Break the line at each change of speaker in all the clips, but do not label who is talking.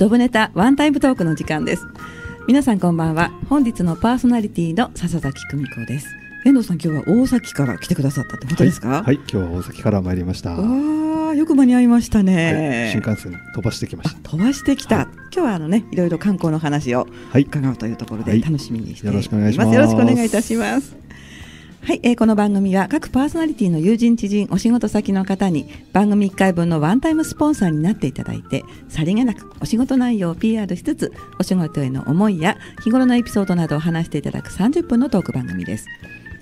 ジョブネタワンタイムトークの時間です。皆さんこんばんは。本日のパーソナリティの笹崎久美子です。遠藤さん今日は大崎から来てくださったってことですか？
はい、はい、今日は大崎から参りました。
わあよく間に合いましたね、
はい、新幹線飛ばしてきました。
飛ばしてきた、はい、今日はあのねいろいろ観光の話を伺うというところで楽しみにしています、よろしくお願いいたします。はい、えー、この番組は各パーソナリティの友人知人お仕事先の方に番組1回分のワンタイムスポンサーになっていただいてさりげなくお仕事内容を PR しつつお仕事への思いや日頃のエピソードなどを話していただく30分のトーク番組です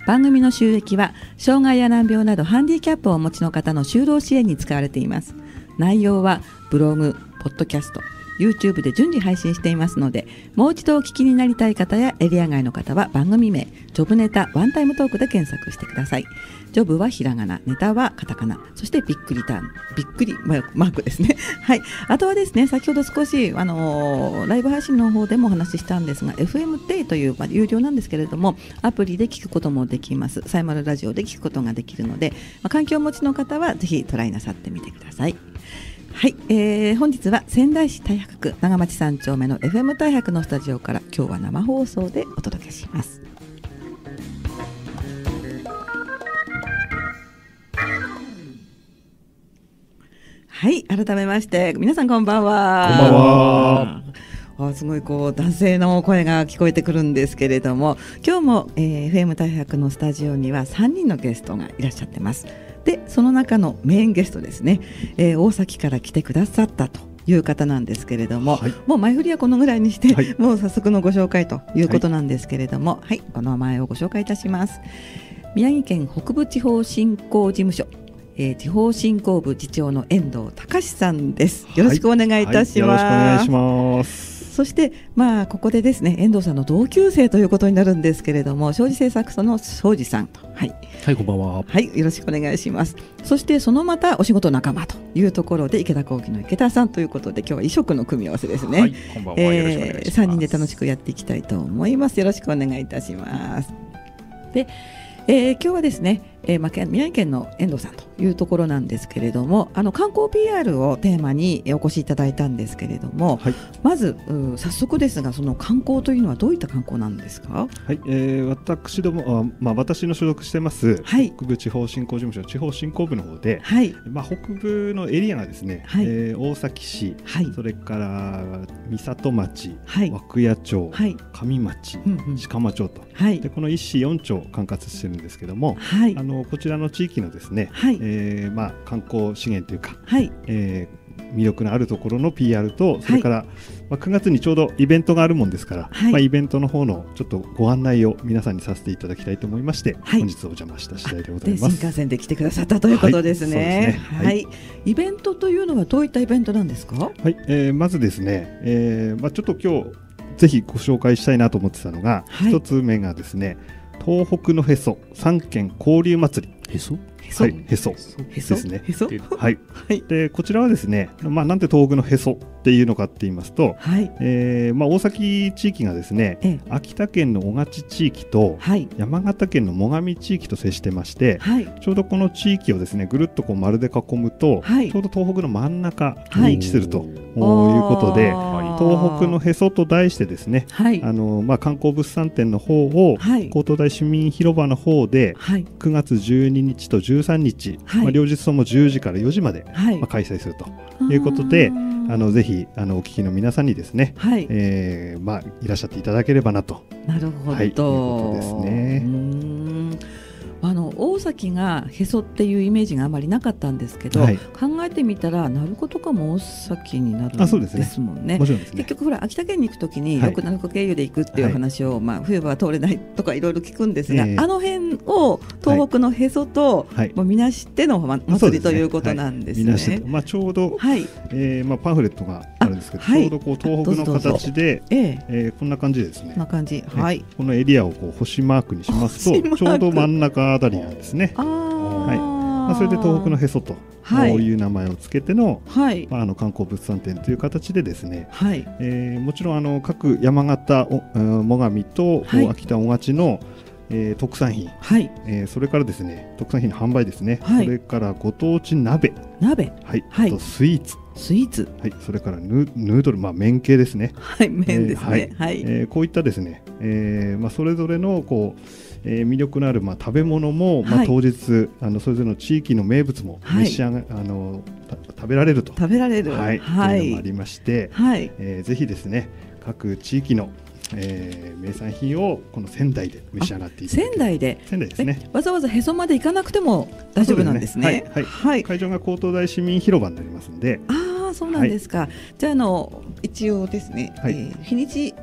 番組の収益は障害や難病などハンディキャップをお持ちの方の就労支援に使われています。内容はブログ、ポッドキャスト YouTube で順次配信していますのでもう一度お聞きになりたい方やエリア外の方は番組名ジョブネタワンタイムトークで検索してください。ジョブはひらがなネタはカタカナそしてびっくりターン。びっくりマークですね。はい。あとはですね先ほど少しあのー、ライブ配信の方でもお話ししたんですが FM デイという、まあ、有料なんですけれどもアプリで聞くこともできます。サイマルラジオで聞くことができるので、まあ、環境をお持ちの方はぜひトライなさってみてください。はい、えー、本日は仙台市太白区長町三丁目の FM 太白のスタジオから今日は生放送でお届けします。はい、改めまして皆さんこんばんは。
こんばんは。
あすごいこう男性の声が聞こえてくるんですけれども今日も、えー、FM 太白のスタジオには3人のゲストがいらっしゃってます。でその中のメインゲストですね、えー、大崎から来てくださったという方なんですけれども、はい、もう前振りはこのぐらいにして、はい、もう早速のご紹介ということなんですけれども、はい、はい、お名前をご紹介いたします。宮城県北部地方振興事務所えー、地方振興部次長の遠藤隆さんです。よろしくお願いいたします。よろしくお
願いします。
そしてまあここでですね遠藤さんの同級生ということになるんですけれども庄司製作所の庄司さん。はい。
はいこんばんは。
はいよろしくお願いします。そしてそのまたお仕事仲間というところで池田工機の池田さんということで今日は異色の組み合わせですね、はい、
こんばんは、えー、
三人で楽しくやっていきたいと思います。よろしくお願いいたします。でえー、今日はですね、えーまあ、宮城県の遠藤さんというところなんですけれどもあの観光 PR をテーマにお越しいただいたんですけれども、はい、まず早速ですがその観光というのはどういった観光なんですか、
はい、えー、私どもあ、まあ、私の所属してます、はい、北部地方振興事務所地方振興部の方で、はい。まあ、北部のエリアがですね、はい。えー、大崎市、はい、それから三里町、はい、和久谷町、はい、上町、うんうん、鹿間町と、はい、でこの一市四町管轄してるんですけども、はい、あのこちらの地域のですね、はい。えーまあ、観光資源というか、はい。えー、魅力のあるところの PR とそれから、はい、まあ、9月にちょうどイベントがあるもんですから、はい、まあ、イベントの方のちょっとご案内を皆さんにさせていただきたいと思いまして、はい、本日お邪魔した次第でございます。
新幹線で来てくださったということですね。はい、ね、イベントというのはどういったイベントなんですか？
はい、えー、まずですね、えー、まあちょっと今日ぜひご紹介したいなと思ってたのが、一つ目がですね。東北のへそ三県交流祭り。
へそ？
はい、へそ。ですね。へそ。はい。でこちらはですね、まあなんで東北のへそっていうのかって言いますと、はい、えー、まあ大崎地域がですね、ええ、秋田県の小勝地域と、はい、山形県の最上地域と接してまして、はい、ちょうどこの地域をですねぐるっとこう丸で囲むと、はい、ちょうど東北の真ん中に位置すると、いうことで、東北のへそと題してですね、はい、あのまあ観光物産展の方を、はい、高等大市民広場の方で、はい、9月12日と13日、はい、まあ両日とも10時から4時まで、はい、まあ開催するということで。あのぜひあのお聞きの皆さんにですね、はいえー、まあいらっしゃっていただければなと。
なるほど。はい、いうことですね。あの大崎がへそっていうイメージがあまりなかったんですけど、はい、考えてみたら鳴子とかも大崎になるんですもんね。ね。ね。結局ほら秋田県に行くときによく鳴子経由で行くっていう話を、はい、まあ冬場は通れないとかいろいろ聞くんですが、えー、あの辺を東北のへそと、はい、もうみなしての祭りということなんですね。
まあちょうど、はい。えー、まあパンフレットがあるんですけど、ちょうどこう東北の形で、えー、えー、こんな感じですね。こん
な感じ。はい。
このエリアをこう星マークにしますと、ちょうど真ん中あたりなんですね。
はい、
まあ、それで東北のへそと、はい、いう名前をつけての,、はい。まあ、あの観光物産展という形でですね、はい。えー、もちろんあの各山形お最上と、はい、秋田小勝のえー、特産品、はい。えー、それからですね特産品の販売ですね、はい、それからご当地鍋。
鍋。
はい、はい、あとスイーツ。
スイーツ。
はい。それからヌヌードルまあ麺系ですね。
はい。麺ですね、
えー、はい、えー、こういったですね、えーまあ、それぞれのこうえー、魅力のあるまあ食べ物も、まあ、当日あのそれぞれの地域の名物も召し上が、あの食べられると。
食べられる。
はい、はい、いうのもありまして、はい。えー、ぜひですね各地域のえー、名産品をこの仙台で召し上がっていただ
仙台で。
仙台ですね。
わざわざへそまで行かなくても大丈夫なんですね、
ね、はい、はい。はい、会場が高東大市民広場になりますんで。
ああそうなんですか、はい、じゃあの一応ですね、はい、えー、日にち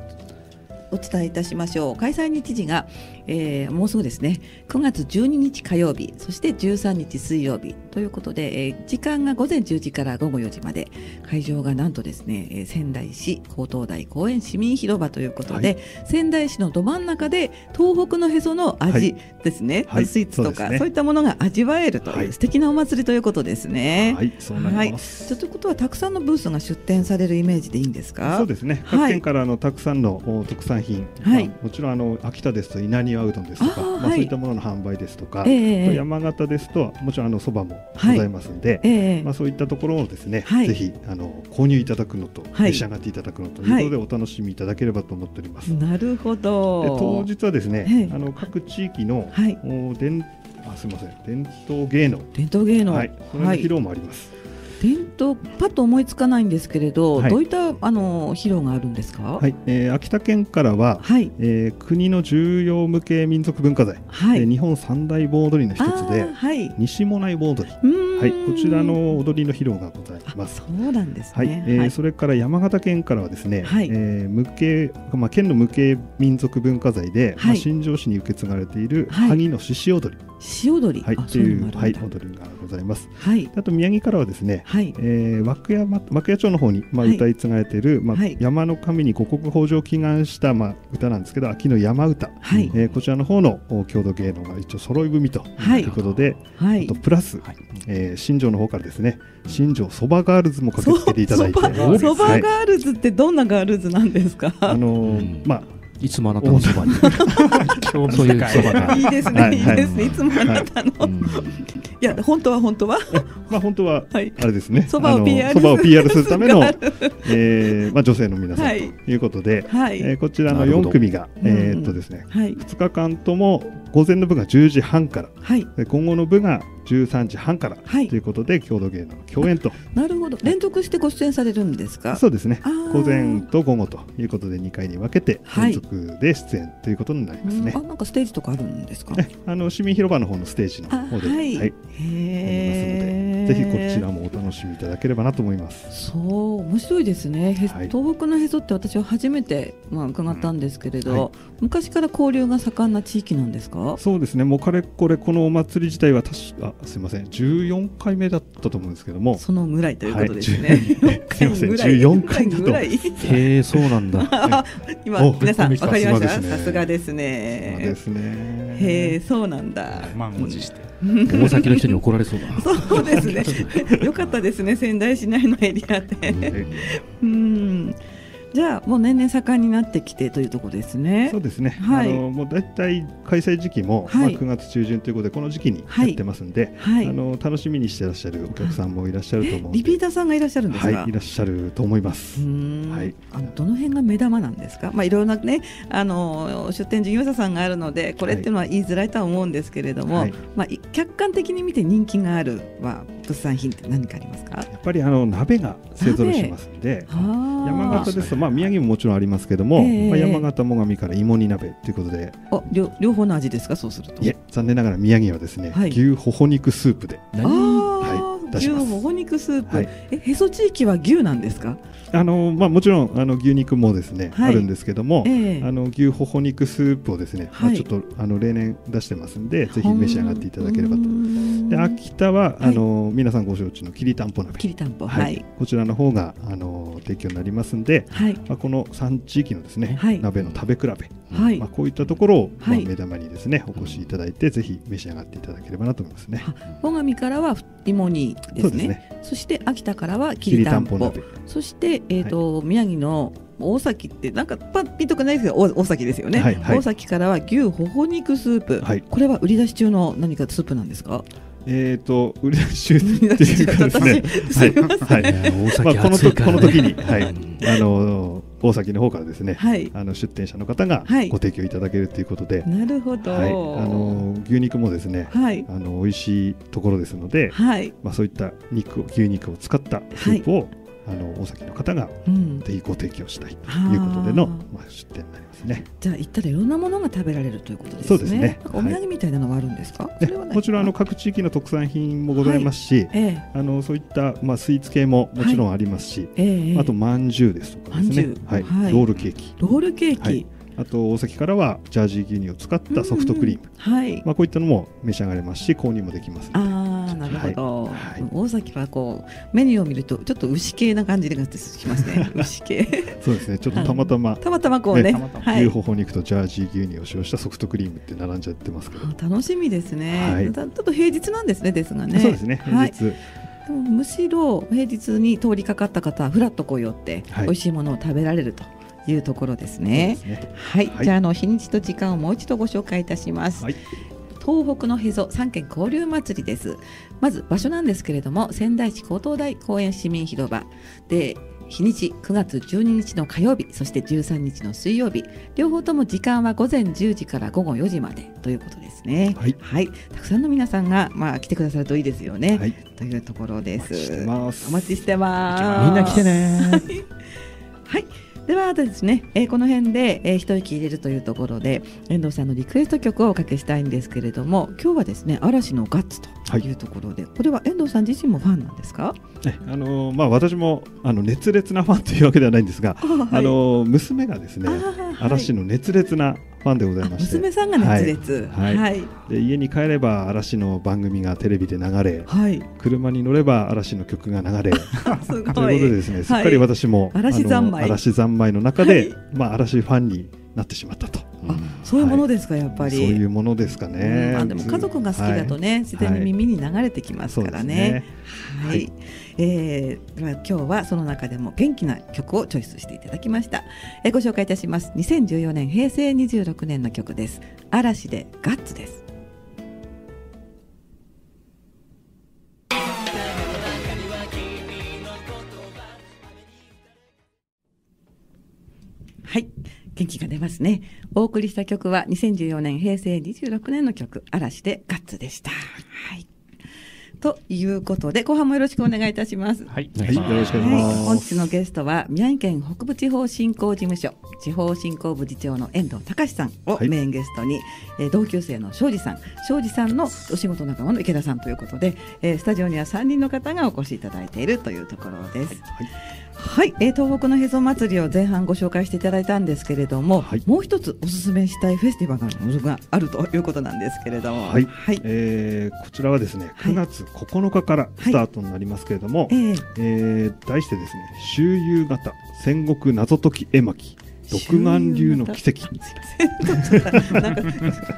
お伝えいたしましょう。開催日時がえー、もうすぐですね。9月12日火曜日そして13日水曜日ということで、えー、時間が午前10時から午後4時まで会場がなんとですね、えー、仙台市高等大公園市民広場ということで、はい、仙台市のど真ん中で東北のへその味ですね、はい、スイーツとか、ね、そういったものが味わえるという、はい、素敵なお祭りということですね。
はい、そうなります。
はい、ということはたくさんのブースが出展されるイメージでいいんですか？
そうですね。各県からあのたくさんの特産品、はい、まあ、もちろんあの秋田ですと稲庭うどんですとか、まあ、そういったものの販売ですとか、えー、山形ですともちろんあのそばもございますので、はいえー、まあ、そういったところをですね、はい、ぜひあの購入いただくのと、召し上がっていただくのということでお楽しみいただければと思っております。
なるほど。で
当日はですね、あの各地域の、はい、伝あすみません伝統芸能。
伝統芸能、
はい、その披露もあります。
伝統パッと思いつかないんですけれど、はい、どういったあの披露があるんですか、
はい。えー、秋田県からは、はい。えー、国の重要無形民族文化財、はい。えー、日本三大盆踊りの一つで、はい、西もない盆踊り、はい、こちらの踊りの披露がございます。
そうなんですね、
はい。えー、はい、それから山形県からはですね、はい。えー、無形まあ、県の無形民族文化財で、はい。まあ、新庄市に受け継がれている萩の獅子踊り、
獅踊り、
はい、というはい、踊りがございます。はい、あと宮城からはですね、はい。えー、和久山和久屋町の方に、まあ、歌い継がれている、まあ、山の神に五穀豊穣を祈願した、まあ、歌なんですけど秋の山歌、はい。えー、こちらの方の郷土芸能が一応揃い踏みと。い。うことで、はい、あとプラス、はい。えー、新庄の方からですね新庄そばガールズも駆けつけていただいて。
そばガールズってどんなガールズなんですか、
あのー、まあ
いつもあなたのそばに。
興味深い。いいですね、いいですね。いつもあなたの、いや本当は本当は。
まあ本当はあれですね。
そばを PR
そばを PR するためのえまあ女性の皆さんとい。うことでえこちらの4組がえっとですね2日間とも午前の部が10時半から。今後の部が13時半から、はい、ということで郷土芸能の共演と。
なるほど。連続してご出演されるんですか？
そうですね。午前と午後ということで2回に分けて連続で出演ということになりますね、
あなんかステージとかあるんですか？
あの市民広場の方のステージの方で。はい、はい、へぜひこちらもお楽しみいただければなと思います。
そう面白いですね、はい、東北のへそって私は初めて、まあ、伺ったんですけれど、うん。はい、昔から交流が盛んな地域なんですか？
そうですね。もうかれこれこのお祭り自体は確かすみません。14回目だったと思うんですけども。
そのぐらいということですね、はい、
すみません。14回だと。
へえそうなんだ。
今皆さんわかりました？さすがですね。
ですね。
へえそうなんだ。
満を持して。大崎の人に怒られそうだ。
そうですね。よかったですね仙台市内のエリアでうんじゃあもう年々盛んになってきてというところですね。
そうですね。はい、あのもうだいたい開催時期も、はい、まあ9月中旬ということでこの時期にやってますんで、はい、あの楽しみにしていらっしゃるお客さんもいらっしゃると思う
リピーターさんがいらっしゃるんですか。
はい、いらっしゃると思います。
はい。あのどの辺が目玉なんですか？まあいろんなねあの出店事業者さんがあるのでこれっていうのは言いづらいとは思うんですけれども、はい、まあ客観的に見て人気があるは物産品って何かありますか？
やっぱりあの鍋が勢ぞろいしますんで、山形ですとまあ宮城ももちろんありますけども、えー、まあ、山形最上から芋煮鍋ということで。
あ両両方の味ですか？そうすると。
いえ残念ながら宮城はですね、はい、牛ほほ肉スープで。
あ、はい、牛ほほ肉スープ、はい、えへそ地域は牛なんですか？
あのまあ、もちろんあの牛肉もですね、はい、あるんですけども、えー、あの牛ほほ肉スープをですね、はい、まあ、ちょっとあの例年出してますんでぜひ召し上がっていただければと。で秋田は、あの皆さんご承知のきりたんぽ鍋。
きりたんぽ、はい、
こちらの方があの提供になりますんで、はい。まあ、この3地域のですね、はい、鍋の食べ比べはい、まあ、こういったところを、まあ、目玉にですね、お越しいただいてぜひ召し上がっていただければなと思いますね。
最上からは芋煮ですね、ね、そして秋田からはきりたんぽそして、えーと宮城の大崎ってなんかパッピンとかないですけど大崎ですよね、はいはい、大崎からは牛ほほ肉スープ、はい、これは売り出し中の何かスープなんですか？
えっ、ー、と売り出し中っていうかですね、はい。はい、まあこのとこの時にはい。あの大崎の方からですね、はい、あの出店者の方がご提供いただけるということで、
なるほど、はい、あ
の牛肉もですね、はい、あの美味しいところですので、はい、まあそういった肉牛肉を使ったスープを、あの大崎の方がぜひご提供したいということでの、まあ、出店になりますね。
じゃあ行ったらいろんなものが食べられるということですね。
そうですね。
お土産みたいなのはあるんですか？
はい、もちろんあの各地域の特産品もございますし、あのそういったまあスイーツ系ももちろんありますし、あとまんじゅうですとかですね、はい、ロールケーキ、
ロールケーキ。
あと大崎からはジャージー牛乳を使ったソフトクリーム、はい。まあ、こういったのも召し上がれますし購入もできます
ああなるほど、はい。はい、大崎はこうメニューを見るとちょっと牛系な感じがしますね。牛系。
そうですね。ちょっとたまたま、
たまたまこうね。
牛ほほ肉とジャージー牛乳を使用したソフトクリームって並んじゃってますけど。
楽しみですね、はい、ちょっと平日なんですねですがね。
そうですね平日、
でもむしろ平日に通りかかった方はふらっとこう寄って、美味しいものを食べられるというところですね。すね。はい、はい、じゃあの日にちと時間をもう一度ご紹介いたします。はい、東北のへそ三県交流祭りです。まず場所なんですけれども、仙台市高等大公園市民広場で。日にち9月12日の火曜日そして13日の水曜日両方とも時間は午前10時から午後4時までということですね。はい、はい、たくさんの皆さんがまあ来てくださるといいですよね。はい、というところです。お待ちしてます。
みんな来てね。
はい。ではですね、えー、この辺で、えー、一息入れるというところで遠藤さんのリクエスト曲をおかけしたいんですけれども今日はですね嵐のガッツとい。うところで、はい、これは遠藤さん自身もファンなんですか？
あのまあ、私もあの熱烈なファンというわけではないんですが、はい、あの娘がですね、嵐の熱烈なファンでございまして。
娘さんが熱烈、
はい、はい、で家に帰れば嵐の番組がテレビで流れ、はい、車に乗れば嵐の曲が流れ。ということでですねすっかり私も、
嵐三昧。
嵐三昧の中で、まあ、嵐ファンになってしまったと。
あそういうものですか、やっぱり。
そういうものですかね。
あでも家族が好きだとね、自然に耳に流れてきますからね。はい。えー、今日はその中でも元気な曲をチョイスしていただきました。えー、ご紹介いたします。2014年平成26年の曲です。嵐でガッツです。はい。元気が出ますね。お送りした曲は2014年平成26年の曲、嵐でガッツでした。はい。ということで、後半もよろしくお願いいたします。
はい、はい、よろしくお願いします。
本日のゲストは、宮城県北部地方振興事務所、地方振興部次長の遠藤隆さんをメインゲストに、はい、同級生の庄司さん、庄司さんのお仕事仲間の池田さんということで、えー、スタジオには3人の方がお越しいただいているというところです。はいはい、えー、東北のへそ祭りを前半ご紹介していただいたんですけれども、はい、もう一つおすすめしたいフェスティバルがあるということなんですけれども、
はい、はい、えー、こちらはですね9月9日からスタートになりますけれども、はい、えー、えー、題してですね周遊型戦国謎解き絵巻独眼流の奇跡。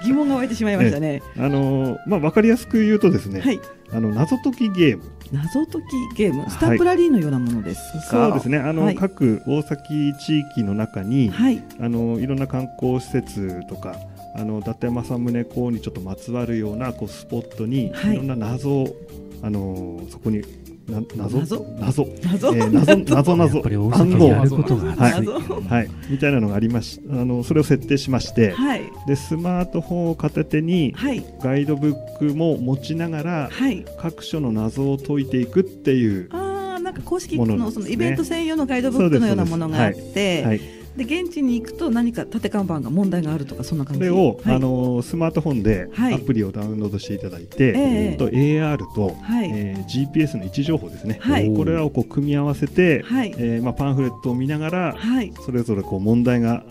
疑問が湧いてしまいましたね。
あのー、まあわかりやすく言うとですね、はい、あの謎解きゲーム。
謎解きゲーム、スタプラリーのようなものですか。
はい、そうですね。あの、はい、各大崎地域の中に、はい、あのいろんな観光施設とか。あの伊達政宗公にちょっとまつわるようなこうスポットに、い、ろんな謎をあのそこにな謎？謎？謎？謎、えー、謎 謎謎。やっぱり大
阪やることが
はい、はい、みたいなのがありましあのそれを設定しまして、はい、でスマートフォンを片手に、はい、ガイドブックも持ちながら、はい、各所の謎を解いていくっていう
ああなんか公式のそのイベント専用のガイドブックのようなものがあって、はいで現地に行くと何か立て看板が問題があるとかそんな感じ？
それを、はい、あのスマートフォンでアプリをダウンロードしていただいて、はい、と AR と、はい、えー、GPS の位置情報ですね、はい、これらをこう組み合わせて、はい。えーまあ、パンフレットを見ながら、はい、それぞれこう問題が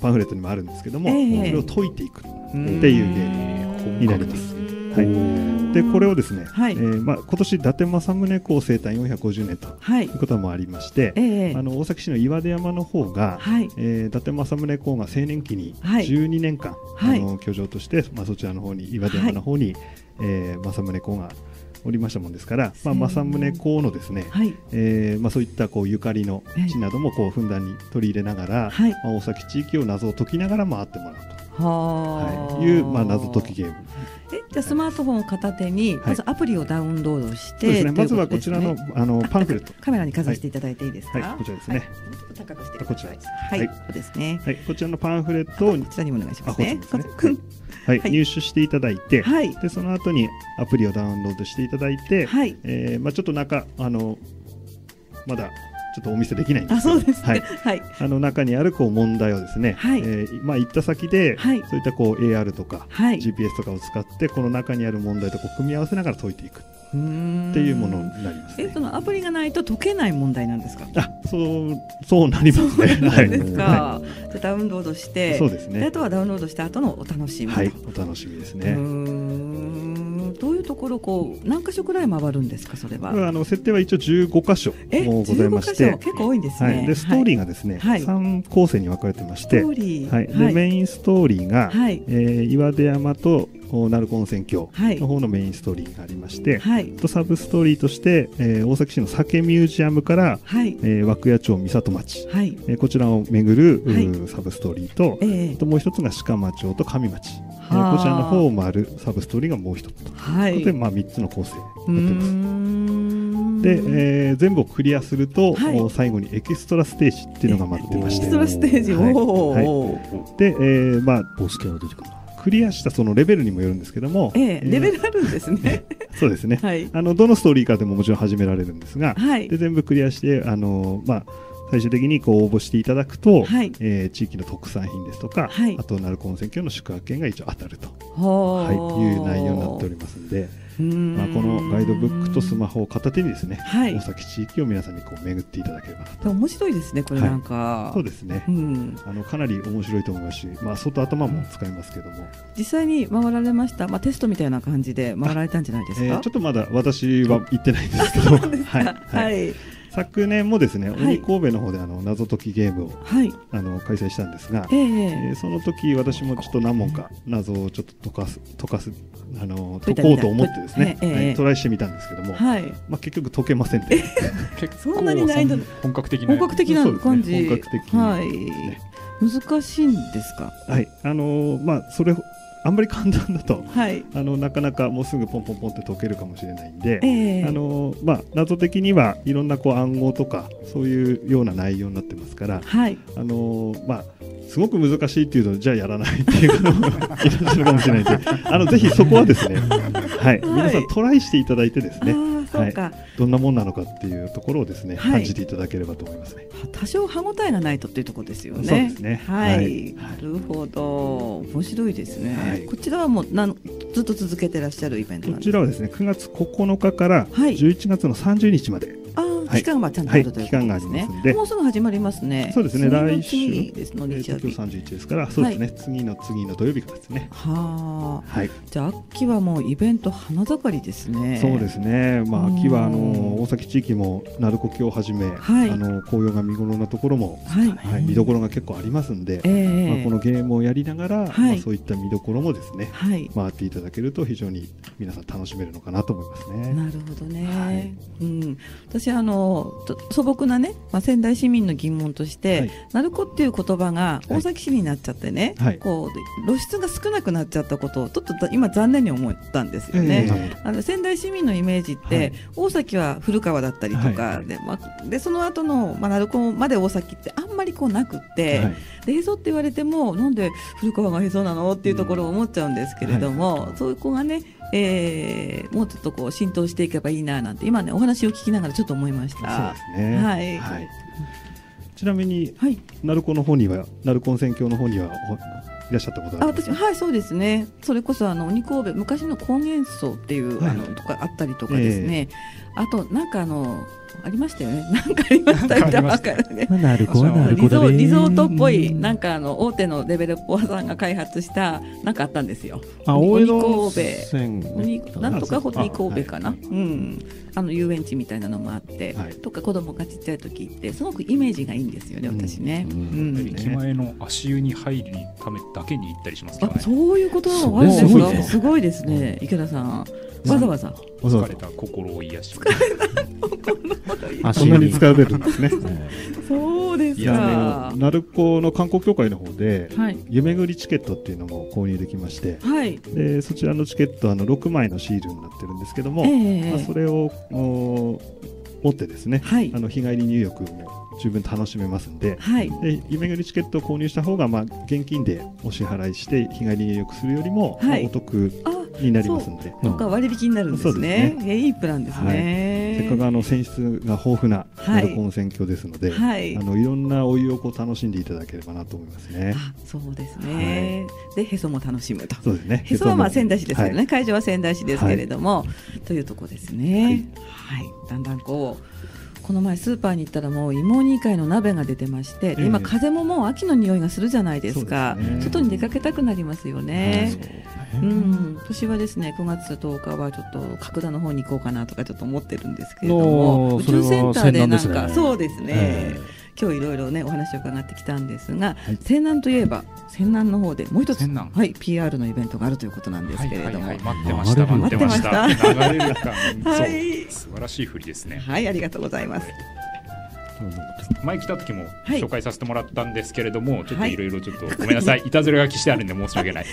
パンフレットにもあるんですけども、えー、それを解いていくっていうゲームになります。はい、でこれをですね、はい。えーまあ、今年伊達政宗公生誕450年とい。うこともありまして、はいあの大崎市の岩出山の方が、はい。えー、伊達政宗公が青年期に12年間、はい、あの居城として、まあ、そちらの方に岩出山の方に、はい。えー、政宗公がおりましたもんですから、まあ、政宗公のですね、はい、えー、まあ、そういったこうゆかりの地などもこうふんだんに取り入れながら、はい、まあ、大崎地域を謎を解きながら回ってもらうと、はい、いう、まあ、謎解きゲーム。
えじゃスマートフォンを片手に、まずアプリをダウンロードして、
ね、まずはこちらのあの パンフレット。
カメラにかざしていただいていいですか、
はい、こちらですね、
高くして
こちら
はい、はい、そうですね、
はい、こちらのパンフレットを
こちらにもお願いしますね。
はい、入手していただいて、はい、でその後にアプリをダウンロードしていただいて、はい。えーまあ、ちょっと中あのまだちょっとお見せできないんですけど、ね、はい、はい、あの中にあるこう問題をですね、はい、えー、まあ行った先で、はい、そういったこう AR とか、はい、GPS とかを使ってこの中にある問題とこう組み合わせながら解いていく。っていうものになります、ね、
えそのアプリがないと解けない問題なんですか？
あ、そうそうなりますね。
はい。ですか？はい、ダウンロードして、そうですね。あとはダウンロードした後のお楽しみ。
はい、お楽しみですね。
どういうところこう何箇所くらい回るんですかそれは？
あの設定は一応15箇所もございまして、
結構多いんですね。
はい、でストーリーがですね、はい、3構成に分かれてまして、はい、でメインストーリーが、はい、えー、岩出山と鳴子温泉郷の方のメインストーリーがありまして、はい、とサブストーリーとして、えー、大崎市の酒ミュージアムから、はい、えー、涌谷町三里町、はい、えー、こちらを巡る、はい、サブストーリーと,、えー、ともう一つが鹿間町と上町、えー、こちらの方を回るサブストーリーがもう一つと、はい、で、まあ、3つの構成になってます。で、えー、全部をクリアすると、はい、最後にエキストラステージっていうのが待ってまして、エキス
トラステージ、はい。
はい、で、えー、まあボスキャラ出てくる。クリアしたそのレベルにもよるんですけども、
ええレベルあるんですね。
そうですね、はい、あのどのストーリーかでももちろん始められるんですが、はい、で全部クリアしてあの、まあ、最終的にこう応募していただくと、はい、えー、地域の特産品ですとか、はい、あと鳴子温泉郷の宿泊券が一応当たると、はい、いう内容になっておりますので。まあ、このガイドブックとスマホを片手にですね、はい、大崎地域を皆さんにこう巡っていただければなと。
面白いですねこれなんか、
はい、そうですね、うん、あのかなり面白いと思いますし、まあ、外頭も使いますけども。
実際に回られました、まあ、テストみたいな感じで回られたんじゃないですか、えー、
ちょっとまだ私は行ってないんですけど。はい、はい昨年もですね、はい、鬼神戸の方であの謎解きゲームを、はい、あの開催したんですが、えー、えー、その時私もちょっと何問か謎をちょっと解かす解かすあの解こうと思ってですね、えー、はい、トライしてみたんですけども、はい、まあ結局解けませんで、
結構そんなに難易度
本格的
な本格的な感じ、
ね、本格的、
はい、難しいんですか？
はい、あのー、まあそれあんまり簡単だと、はい、あのなかなかもうすぐポンポンポンって解けるかもしれないんで、えー、あのまあ、謎的にはいろんなこう暗号とかそういうような内容になってますから、はい、あのまあ、すごく難しいっていうとじゃあやらないっていう方も いらっしゃるかもしれないんであのぜひそこはですね、はい、皆さんトライしていただいてですね。はい、どんなもんなのかっていうところをですね、はい、感じていただければと思いますね。
多少歯ごたえがないとっていうところですよね。
そうですね。
はい。なるほど。面白いですね。はい、こちらはもうなんずっと続けてらっしゃるイベント
こちらはですね、9月9日から11月の30日まで。
期間はちゃんとあるということですね。もうすぐ始まりますね。
そうですね。来週ですの日曜日。今日31ですから、そうですね。次の次の土曜日からですね。は
あ。はい。じゃあ秋はもうイベント花盛りですね。
そうですね。まあ秋はあの大崎地域も鳴子峡をはじめ、あの紅葉が見頃なところも、はい、見どころが結構ありますんで、まあこのゲームをやりながら、まあそういった見どころもですね、回っていただけると非常に皆さん楽しめるのかなと思いますね。
なるほどね。うん。私あの素朴なね、まあ、仙台市民の疑問として、はい、鳴子っていう言葉が大崎市になっちゃってね、はい、こう露出が少なくなっちゃったことをちょっと今残念に思ったんですよね。えー、あの仙台市民のイメージって、はい、大崎は古川だったりとかで、まあ、でその後のまあ鳴子まで大崎ってあんまりこうなくって、はい、でへそって言われてもなんで古川がへそなの？っていうところを思っちゃうんですけれども、そうい。う子がねえー、もうちょっとこう浸透していけばいいななんて今ねお話を聞きながらちょっと思いました。
そうですね。はい。はい、ちなみに、はい、鳴子の方には鳴子温泉郷の方にはいらっしゃったことあ私
はいそうですね。それこそあの鬼神戸昔の高原層っていう、はい、あのとかあったりとかですね。えー、あとなんかあの ありましたよね。なんかありましたよね。リゾートっぽい、なんかあの大手のデベロッパーさんが開発した、なんかあったんですよ。
あ、大江
戸神戸。なんとかホテル神戸かな。うん。あの遊園地みたいなのもあって、はい、とか子供がちっちゃい時ってすごくイメージがいいんですよね、私ね。うん、
駅前の足湯に入るためだけに行ったりします
ね。そういうことあるんですか。すごいですね、池田さん。わざわざ。
疲れた心を癒し。疲れた。
心をそんなに使われるんですね。
そうですか。
鳴子の観光協会の方で、夢ぐりチケットっていうのも購入できまして、はい、でそちらのチケットあの6枚のシールになってるんですけども、まあ、それを持ってですね、はい、あの日帰り入浴も十分楽しめますんで,、はい、で夢ぐりチケットを購入した方がまが現金でお支払いして日帰り入浴するよりも、まあ、お得になりますので、
とか割引になるんですね。すねいいプランですね。
せっかくあの泉質が豊富な鳴子温泉郷ですので、はい、あのいろんなお湯をこう楽しんでいただければなと思いますね。
そうですね。でへそも楽しむと。
そうですね。
へそはまあ仙台市ですけどね、会場は仙台市ですけれども、というとこですね。はい、だんだんこう。この前スーパーに行ったらもう芋煮会の鍋が出てまして、今風ももう秋の匂いがするじゃないですか、ね、外に出かけたくなりますよね。うん、私はですね9月10日はちょっと角田の方に行こうかなとかちょっと思ってるんですけれども宇宙センターでなんか、ね、そうですね。今日いろいろねお話を伺ってきたんですが、はい、西南といえば西南の方でもう一つはい PR のイベントがあるということなんですけれども、はいはい
はい、待ってました待ってました。流れる感、はい、素晴らしい振りですね。
はいありがとうございます。
前来た時も紹介させてもらったんですけれども、はい、ちょっといろいろちょっとごめんなさい、い、たずら書きしてあるんで申し訳ない。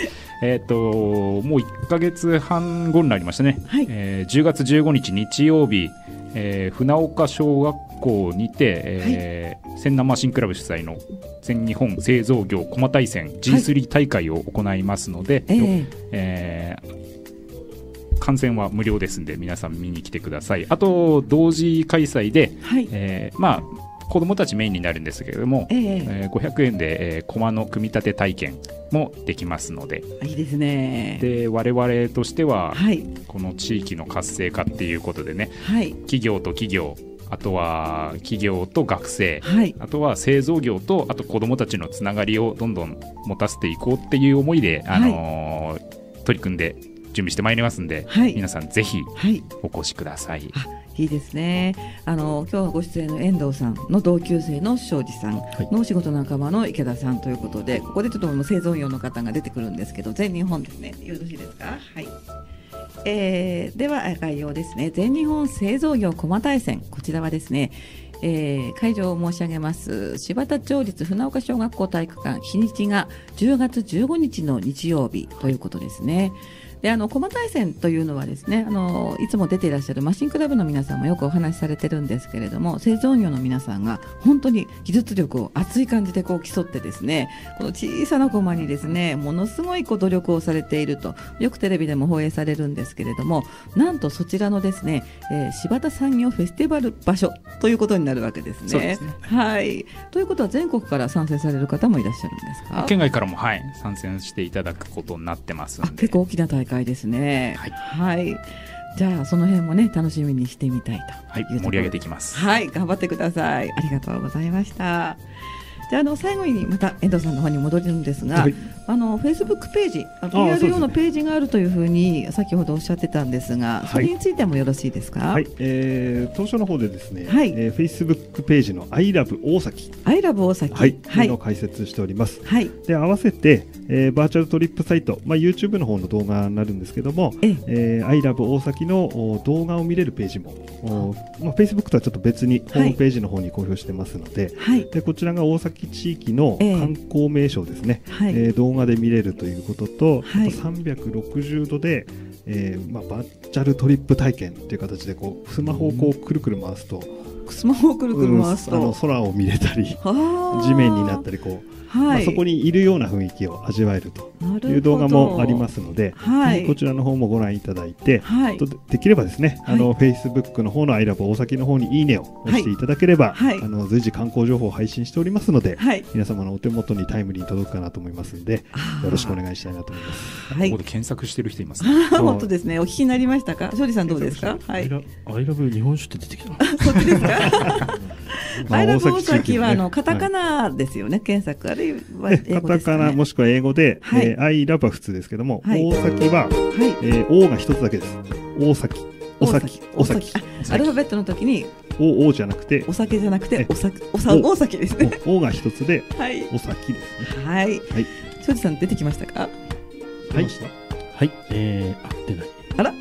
えっともう1か月半後になりましたね。はい、えー、10月15日日曜日、えー、船岡小学校にて、えーはい、千南マシンクラブ主催の全日本製造業駒大戦 G3 大会を行いますので、はい、えー、観戦は無料ですんで皆さん見に来てください。あと同時開催で、はい、えー、まあ子どもたちメインになるんですけれども、えー、えー、500円で、えー、駒の組み立て体験もできますので。
いいですね。
で我々としては、はい、この地域の活性化っていうことでね、はい、企業と企業あとは企業と学生、はい、あとは製造業とあと子どもたちのつながりをどんどん持たせていこうっていう思いで、あのー、取り組んで準備してまいりますんで、皆さんぜひお越しください。
いいですね。あの今日ご出演の遠藤さんの同級生の庄司さんの仕事仲間の池田さんということで、ここでちょっと製造業の方が出てくるんですけど、全日本ですね。よろしいですか？はい。えー、では概要ですね。全日本製造業駒大戦こちらはですね。えー、会場を申し上げます柴田町立船岡小学校体育館日にちが10月15日の日曜日ということですね。であの駒大戦というのはですねあのいつも出ていらっしゃるマシンクラブの皆さんもよくお話しされてるんですけれども製造業の皆さんが本当に技術力を熱い感じでこう競ってですねこの小さな駒にですねものすごいこう努力をされているとよくテレビでも放映されるんですけれどもなんとそちらのですね、えー、柴田産業フェスティバル場所ということになるわけですね。すね。はい。ということは全国から参戦される方もいらっしゃるんですか？
県外からも、はい、参戦していただくことになってます
結構大きな大会ですね。はい、はい、じゃあその辺もね楽しみにしてみたいと
はい盛り上げていきます。
はい頑張ってください。ありがとうございましたじゃあの最後にまた遠藤さんの方に戻るんですが、はい、あのフェイスブックページ、PRO のページがあるというふうに先ほどおっしゃってたんですが、それについてもよろしいですか？
はい、えー、当初の方でですね、はい、えー、フェイスブックページのアイラブ大崎、
アイラブ大崎、
はい、はい、の解説しております。はい。で合わせて、えー、バーチャルトリップサイト、まあ YouTube の方の動画になるんですけども、ええ。ー、アイラブ大崎の動画を見れるページも、おまあフェイスブックとはちょっと別にホームページの方に公表してますので、はい、でこちらが大崎地域の観光名所ですね、えー、えー、動画で見れるということと、はい、あと360度で、えーまあ、バーチャルトリップ体験という形でこうスマホをこうくるくる回すと、
スマホをくるくる回すと、
うん、あの空を見れたり地面になったりこうはいまあ、そこにいるような雰囲気を味わえるという動画もありますので、はい、こちらの方もご覧いただいて、はい、できればですね、あのフェイスブックの方のアイラブ大崎の方にいいねを押していただければ、あの随時観光情報を配信しておりますので、皆様のお手元にタイムリーに届くかなと思いますので、よろしくお願いしたいなと思います。
はい、ここで検索してる人いますね。
本当ですね。お聞きになりましたか、庄司さんどうですか？
はい。アイラブ日本酒って出てきた。
そっちですか？アイラブ大崎はあのカタカナですよね、検索あるいは
カタカナもしくは英語で、はえアイラブは普通ですけども、大崎は、はいえ O が一つだけです。大崎。お崎。お崎。
アルファベットの時に。
お、おじゃなくて。
お酒じゃなくて、お酒、おさ、大崎ですね。
おが一つで、はい。お崎です
ね。はい。はい。庄司さん出てきましたか？
はい。はい。えー、あ、出ない。
あら。
あ、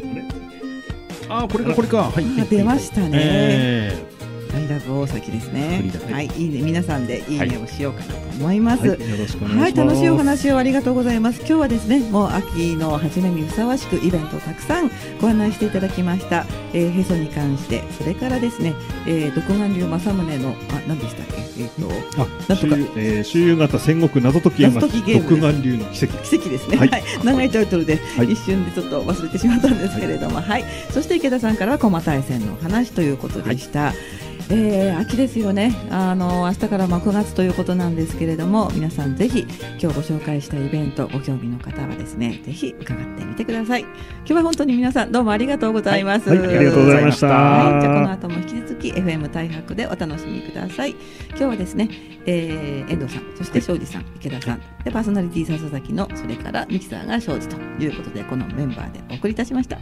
これか、これか。はい。
出ましたね。えーアイラブ大崎ですね。はい、いいね、皆さんでいいねをしようかなと思います。はい、楽しいお話をありがとうございます。今日はですね、もう秋の初めにふさわしくイベントをたくさん ご案内していただきました。えー、へそに関して、それからですね、えー、独眼流正宗の、あ、何でしたっけ、えっ、ー、と、あ、
なんとか、えー、周遊型戦国謎解き謎解きゲーム。独眼流の奇跡。
奇跡ですね。はい、はい、長いタイトルで、はい、一瞬でちょっと忘れてしまったんですけれども、はい、はい、そして池田さんからは駒大戦の話ということでした。はいえー、秋ですよね。あの明日からま9月ということなんですけれども皆さんぜひ今日ご紹介したイベントご興味の方はですねぜひ伺ってみてください。今日は本当に皆さんどうもありがとうございます、
はいはい、ありがとうございました、
はい、じゃこの後も引き続き FM 大白でお楽しみください。今日はですね、えー、遠藤さんそして庄司さん、池田さんでパーソナリティ笹崎のそれからミキサーが庄司ということでこのメンバーでお送りいたしました